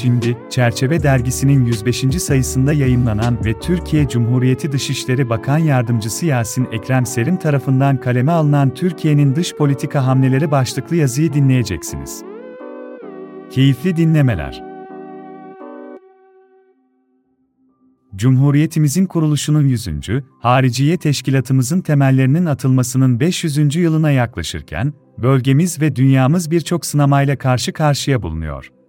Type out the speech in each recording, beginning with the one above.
Şimdi, Çerçeve Dergisi'nin 105. sayısında yayımlanan ve Türkiye Cumhuriyeti Dışişleri Bakan Yardımcısı Yasin Ekrem Serim tarafından kaleme alınan Türkiye'nin dış politika hamleleri başlıklı yazıyı dinleyeceksiniz. Keyifli dinlemeler. Cumhuriyetimizin kuruluşunun 100. Hariciye Teşkilatımızın temellerinin atılmasının 500. yılına yaklaşırken, bölgemiz ve dünyamız birçok sınamayla karşı karşıya bulunuyor.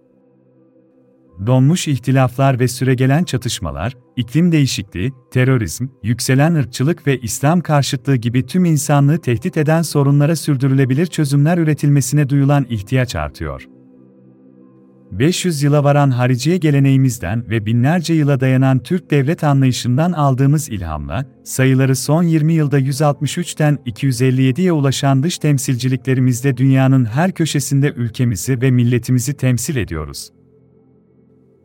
Donmuş ihtilaflar ve süregelen çatışmalar, iklim değişikliği, terörizm, yükselen ırkçılık ve İslam karşıtlığı gibi tüm insanlığı tehdit eden sorunlara sürdürülebilir çözümler üretilmesine duyulan ihtiyaç artıyor. 500 yıla varan hariciye geleneğimizden ve binlerce yıla dayanan Türk devlet anlayışından aldığımız ilhamla, sayıları son 20 yılda 163'ten 257'ye ulaşan dış temsilciliklerimizde dünyanın her köşesinde ülkemizi ve milletimizi temsil ediyoruz.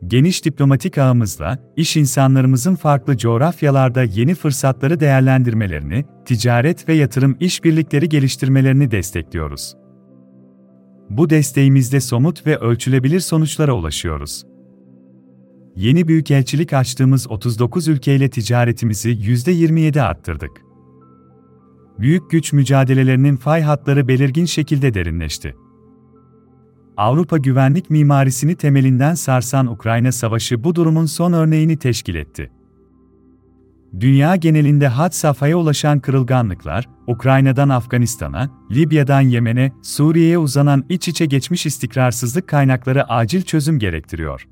Geniş diplomatik ağımızla, iş insanlarımızın farklı coğrafyalarda yeni fırsatları değerlendirmelerini, ticaret ve yatırım işbirlikleri geliştirmelerini destekliyoruz. Bu desteğimizde somut ve ölçülebilir sonuçlara ulaşıyoruz. Yeni büyükelçilik açtığımız 39 ülkeyle ticaretimizi %27 arttırdık. Büyük güç mücadelelerinin fay hatları belirgin şekilde derinleşti. Avrupa güvenlik mimarisini temelinden sarsan Ukrayna Savaşı bu durumun son örneğini teşkil etti. Dünya genelinde had safhaya ulaşan kırılganlıklar, Ukrayna'dan Afganistan'a, Libya'dan Yemen'e, Suriye'ye uzanan iç içe geçmiş istikrarsızlık kaynakları acil çözüm gerektiriyor.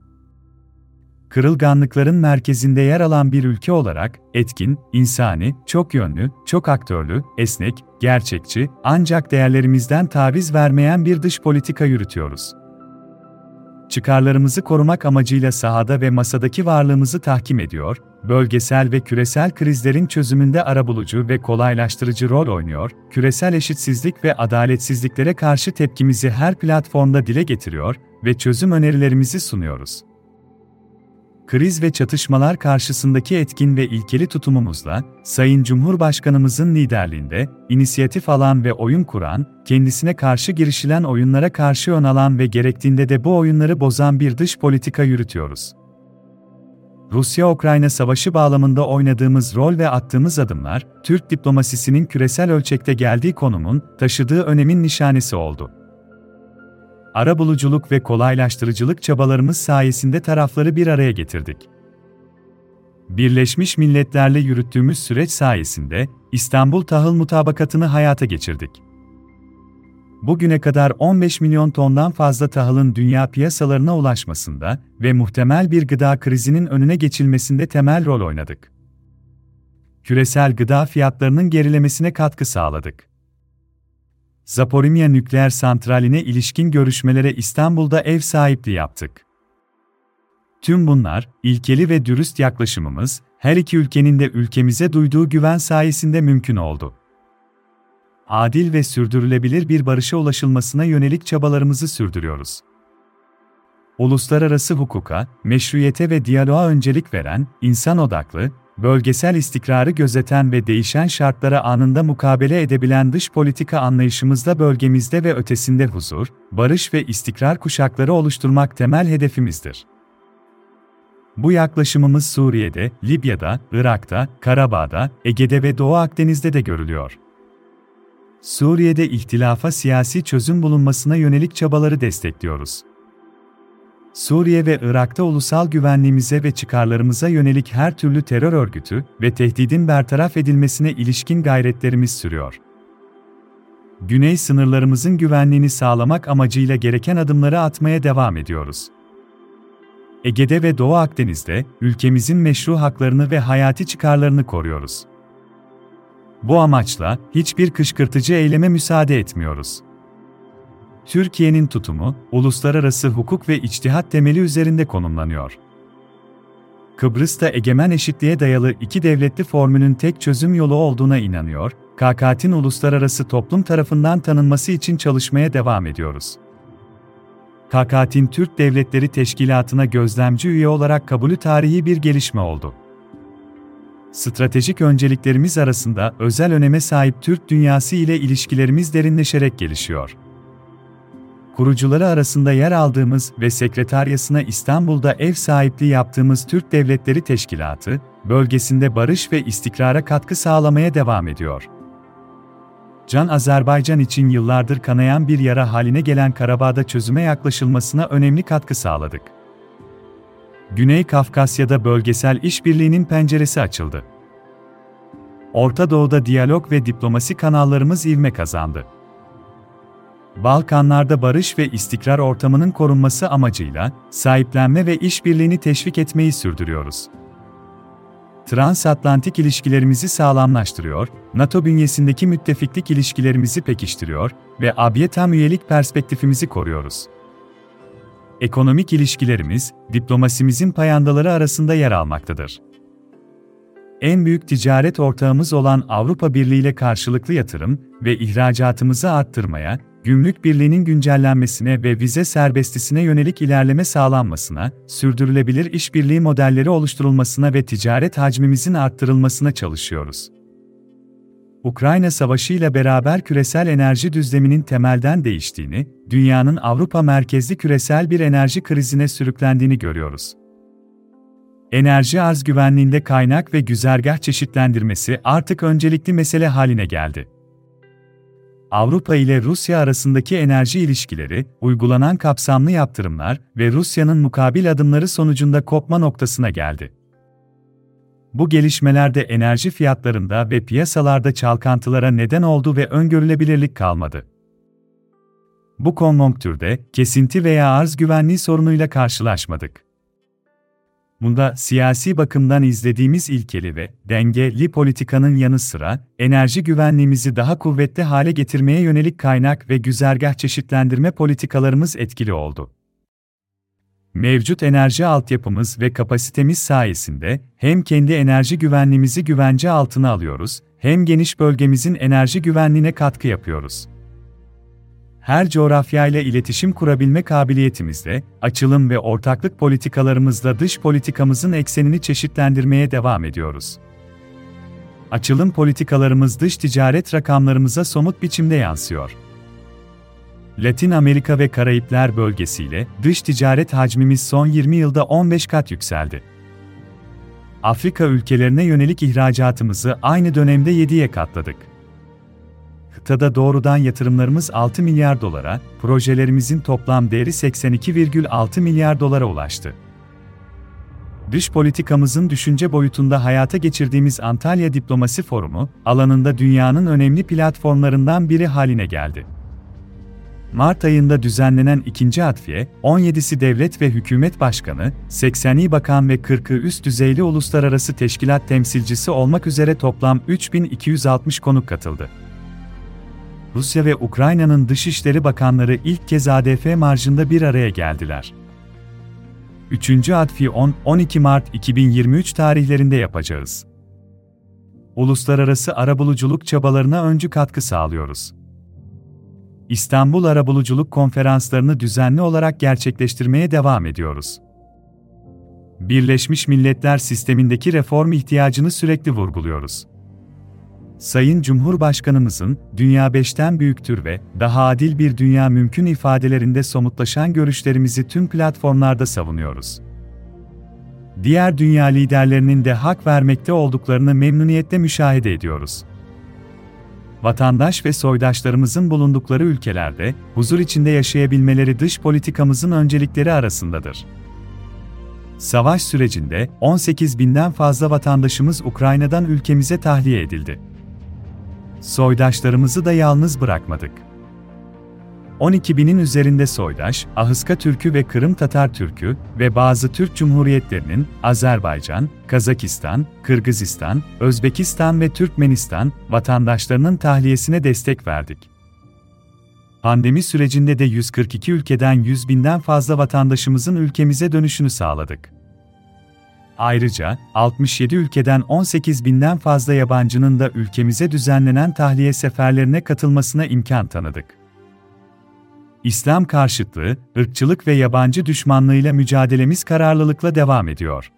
Kırılganlıkların merkezinde yer alan bir ülke olarak, etkin, insani, çok yönlü, çok aktörlü, esnek, gerçekçi, ancak değerlerimizden taviz vermeyen bir dış politika yürütüyoruz. Çıkarlarımızı korumak amacıyla sahada ve masadaki varlığımızı tahkim ediyor, bölgesel ve küresel krizlerin çözümünde arabulucu ve kolaylaştırıcı rol oynuyor, küresel eşitsizlik ve adaletsizliklere karşı tepkimizi her platformda dile getiriyor ve çözüm önerilerimizi sunuyoruz. Kriz ve çatışmalar karşısındaki etkin ve ilkeli tutumumuzla, Sayın Cumhurbaşkanımızın liderliğinde, inisiyatif alan ve oyun kuran, kendisine karşı girişilen oyunlara karşı ön alan ve gerektiğinde de bu oyunları bozan bir dış politika yürütüyoruz. Rusya-Ukrayna savaşı bağlamında oynadığımız rol ve attığımız adımlar, Türk diplomasisinin küresel ölçekte geldiği konumun, taşıdığı önemin nişanesi oldu. Arabuluculuk ve kolaylaştırıcılık çabalarımız sayesinde tarafları bir araya getirdik. Birleşmiş Milletler'le yürüttüğümüz süreç sayesinde İstanbul Tahıl Mutabakatı'nı hayata geçirdik. Bugüne kadar 15 milyon tondan fazla tahılın dünya piyasalarına ulaşmasında ve muhtemel bir gıda krizinin önüne geçilmesinde temel rol oynadık. Küresel gıda fiyatlarının gerilemesine katkı sağladık. Zaporimya nükleer santraline ilişkin görüşmelere İstanbul'da ev sahipliği yaptık. Tüm bunlar, ilkeli ve dürüst yaklaşımımız, her iki ülkenin de ülkemize duyduğu güven sayesinde mümkün oldu adil ve sürdürülebilir bir barışa ulaşılmasına yönelik çabalarımızı sürdürüyoruz. Uluslararası hukuka, meşruiyete ve diyaloğa öncelik veren, insan odaklı, bölgesel istikrarı gözeten ve değişen şartlara anında mukabele edebilen dış politika anlayışımızda bölgemizde ve ötesinde huzur, barış ve istikrar kuşakları oluşturmak temel hedefimizdir. Bu yaklaşımımız Suriye'de, Libya'da, Irak'ta, Karabağ'da, Ege'de ve Doğu Akdeniz'de de görülüyor. Suriye'de ihtilafa siyasi çözüm bulunmasına yönelik çabaları destekliyoruz. Suriye ve Irak'ta ulusal güvenliğimize ve çıkarlarımıza yönelik her türlü terör örgütü ve tehdidin bertaraf edilmesine ilişkin gayretlerimiz sürüyor. Güney sınırlarımızın güvenliğini sağlamak amacıyla gereken adımları atmaya devam ediyoruz. Ege'de ve Doğu Akdeniz'de ülkemizin meşru haklarını ve hayati çıkarlarını koruyoruz. Bu amaçla hiçbir kışkırtıcı eyleme müsaade etmiyoruz. Türkiye'nin tutumu, uluslararası hukuk ve içtihat temeli üzerinde konumlanıyor. Kıbrıs'ta egemen eşitliğe dayalı iki devletli formülün tek çözüm yolu olduğuna inanıyor, KKT'nin uluslararası toplum tarafından tanınması için çalışmaya devam ediyoruz. KKT'nin Türk Devletleri Teşkilatı'na gözlemci üye olarak kabulü tarihi bir gelişme oldu stratejik önceliklerimiz arasında özel öneme sahip Türk dünyası ile ilişkilerimiz derinleşerek gelişiyor. Kurucuları arasında yer aldığımız ve sekreteryasına İstanbul'da ev sahipliği yaptığımız Türk Devletleri Teşkilatı, bölgesinde barış ve istikrara katkı sağlamaya devam ediyor. Can Azerbaycan için yıllardır kanayan bir yara haline gelen Karabağ'da çözüme yaklaşılmasına önemli katkı sağladık. Güney Kafkasya'da bölgesel işbirliğinin penceresi açıldı. Orta Doğu'da diyalog ve diplomasi kanallarımız ivme kazandı. Balkanlarda barış ve istikrar ortamının korunması amacıyla sahiplenme ve işbirliğini teşvik etmeyi sürdürüyoruz. Transatlantik ilişkilerimizi sağlamlaştırıyor, NATO bünyesindeki müttefiklik ilişkilerimizi pekiştiriyor ve AB'ye tam üyelik perspektifimizi koruyoruz. Ekonomik ilişkilerimiz, diplomasimizin payandaları arasında yer almaktadır. En büyük ticaret ortağımız olan Avrupa Birliği ile karşılıklı yatırım ve ihracatımızı arttırmaya, gümrük birliğinin güncellenmesine ve vize serbestisine yönelik ilerleme sağlanmasına, sürdürülebilir işbirliği modelleri oluşturulmasına ve ticaret hacmimizin arttırılmasına çalışıyoruz. Ukrayna Savaşı ile beraber küresel enerji düzleminin temelden değiştiğini, dünyanın Avrupa merkezli küresel bir enerji krizine sürüklendiğini görüyoruz. Enerji arz güvenliğinde kaynak ve güzergah çeşitlendirmesi artık öncelikli mesele haline geldi. Avrupa ile Rusya arasındaki enerji ilişkileri, uygulanan kapsamlı yaptırımlar ve Rusya'nın mukabil adımları sonucunda kopma noktasına geldi. Bu gelişmeler de enerji fiyatlarında ve piyasalarda çalkantılara neden oldu ve öngörülebilirlik kalmadı. Bu konjonktürde kesinti veya arz güvenliği sorunuyla karşılaşmadık. Bunda siyasi bakımdan izlediğimiz ilkeli ve dengeli politikanın yanı sıra enerji güvenliğimizi daha kuvvetli hale getirmeye yönelik kaynak ve güzergah çeşitlendirme politikalarımız etkili oldu. Mevcut enerji altyapımız ve kapasitemiz sayesinde hem kendi enerji güvenliğimizi güvence altına alıyoruz, hem geniş bölgemizin enerji güvenliğine katkı yapıyoruz her coğrafyayla iletişim kurabilme kabiliyetimizle, açılım ve ortaklık politikalarımızla dış politikamızın eksenini çeşitlendirmeye devam ediyoruz. Açılım politikalarımız dış ticaret rakamlarımıza somut biçimde yansıyor. Latin Amerika ve Karayipler bölgesiyle dış ticaret hacmimiz son 20 yılda 15 kat yükseldi. Afrika ülkelerine yönelik ihracatımızı aynı dönemde 7'ye katladık kıtada doğrudan yatırımlarımız 6 milyar dolara, projelerimizin toplam değeri 82,6 milyar dolara ulaştı. Dış politikamızın düşünce boyutunda hayata geçirdiğimiz Antalya Diplomasi Forumu, alanında dünyanın önemli platformlarından biri haline geldi. Mart ayında düzenlenen ikinci atfiye, 17'si devlet ve hükümet başkanı, 80'i bakan ve 40'ı üst düzeyli uluslararası teşkilat temsilcisi olmak üzere toplam 3260 konuk katıldı. Rusya ve Ukrayna'nın Dışişleri Bakanları ilk kez ADF marjında bir araya geldiler. Üçüncü Adfi 10-12 Mart 2023 tarihlerinde yapacağız. Uluslararası arabuluculuk çabalarına öncü katkı sağlıyoruz. İstanbul Arabuluculuk konferanslarını düzenli olarak gerçekleştirmeye devam ediyoruz. Birleşmiş Milletler sistemindeki reform ihtiyacını sürekli vurguluyoruz. Sayın Cumhurbaşkanımızın dünya beşten büyüktür ve daha adil bir dünya mümkün ifadelerinde somutlaşan görüşlerimizi tüm platformlarda savunuyoruz. Diğer dünya liderlerinin de hak vermekte olduklarını memnuniyetle müşahede ediyoruz. Vatandaş ve soydaşlarımızın bulundukları ülkelerde huzur içinde yaşayabilmeleri dış politikamızın öncelikleri arasındadır. Savaş sürecinde 18 binden fazla vatandaşımız Ukrayna'dan ülkemize tahliye edildi. Soydaşlarımızı da yalnız bırakmadık. 12 binin üzerinde soydaş, Ahıska Türk'ü ve Kırım Tatar Türk'ü ve bazı Türk Cumhuriyetlerinin Azerbaycan, Kazakistan, Kırgızistan, Özbekistan ve Türkmenistan vatandaşlarının tahliyesine destek verdik. Pandemi sürecinde de 142 ülkeden 100 binden fazla vatandaşımızın ülkemize dönüşünü sağladık. Ayrıca 67 ülkeden 18 binden fazla yabancının da ülkemize düzenlenen tahliye seferlerine katılmasına imkan tanıdık. İslam karşıtlığı, ırkçılık ve yabancı düşmanlığıyla mücadelemiz kararlılıkla devam ediyor.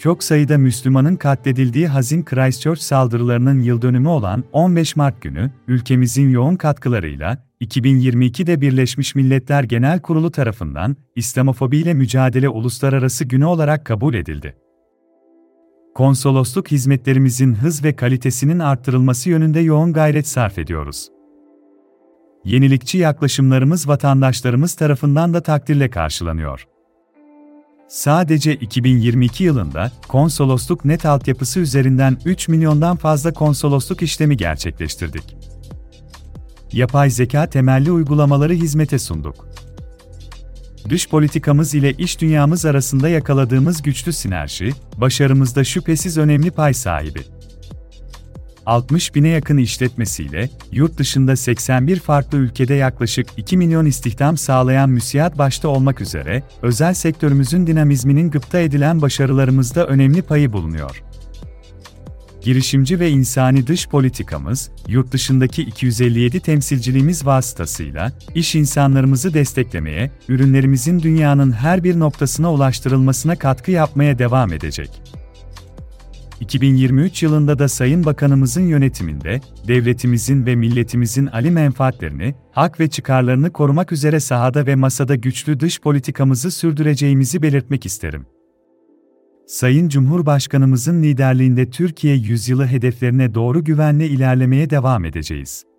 Çok sayıda Müslümanın katledildiği hazin Christchurch saldırılarının yıldönümü olan 15 Mart günü, ülkemizin yoğun katkılarıyla, 2022'de Birleşmiş Milletler Genel Kurulu tarafından İslamofobiyle Mücadele Uluslararası Günü olarak kabul edildi. Konsolosluk hizmetlerimizin hız ve kalitesinin arttırılması yönünde yoğun gayret sarf ediyoruz. Yenilikçi yaklaşımlarımız vatandaşlarımız tarafından da takdirle karşılanıyor. Sadece 2022 yılında konsolosluk net altyapısı üzerinden 3 milyondan fazla konsolosluk işlemi gerçekleştirdik. Yapay zeka temelli uygulamaları hizmete sunduk. Dış politikamız ile iş dünyamız arasında yakaladığımız güçlü sinerji, başarımızda şüphesiz önemli pay sahibi. 60 bine yakın işletmesiyle, yurt dışında 81 farklı ülkede yaklaşık 2 milyon istihdam sağlayan müsiyat başta olmak üzere, özel sektörümüzün dinamizminin gıpta edilen başarılarımızda önemli payı bulunuyor. Girişimci ve insani dış politikamız, yurt dışındaki 257 temsilciliğimiz vasıtasıyla, iş insanlarımızı desteklemeye, ürünlerimizin dünyanın her bir noktasına ulaştırılmasına katkı yapmaya devam edecek. 2023 yılında da Sayın Bakanımızın yönetiminde, devletimizin ve milletimizin ali menfaatlerini, hak ve çıkarlarını korumak üzere sahada ve masada güçlü dış politikamızı sürdüreceğimizi belirtmek isterim. Sayın Cumhurbaşkanımızın liderliğinde Türkiye yüzyılı hedeflerine doğru güvenle ilerlemeye devam edeceğiz.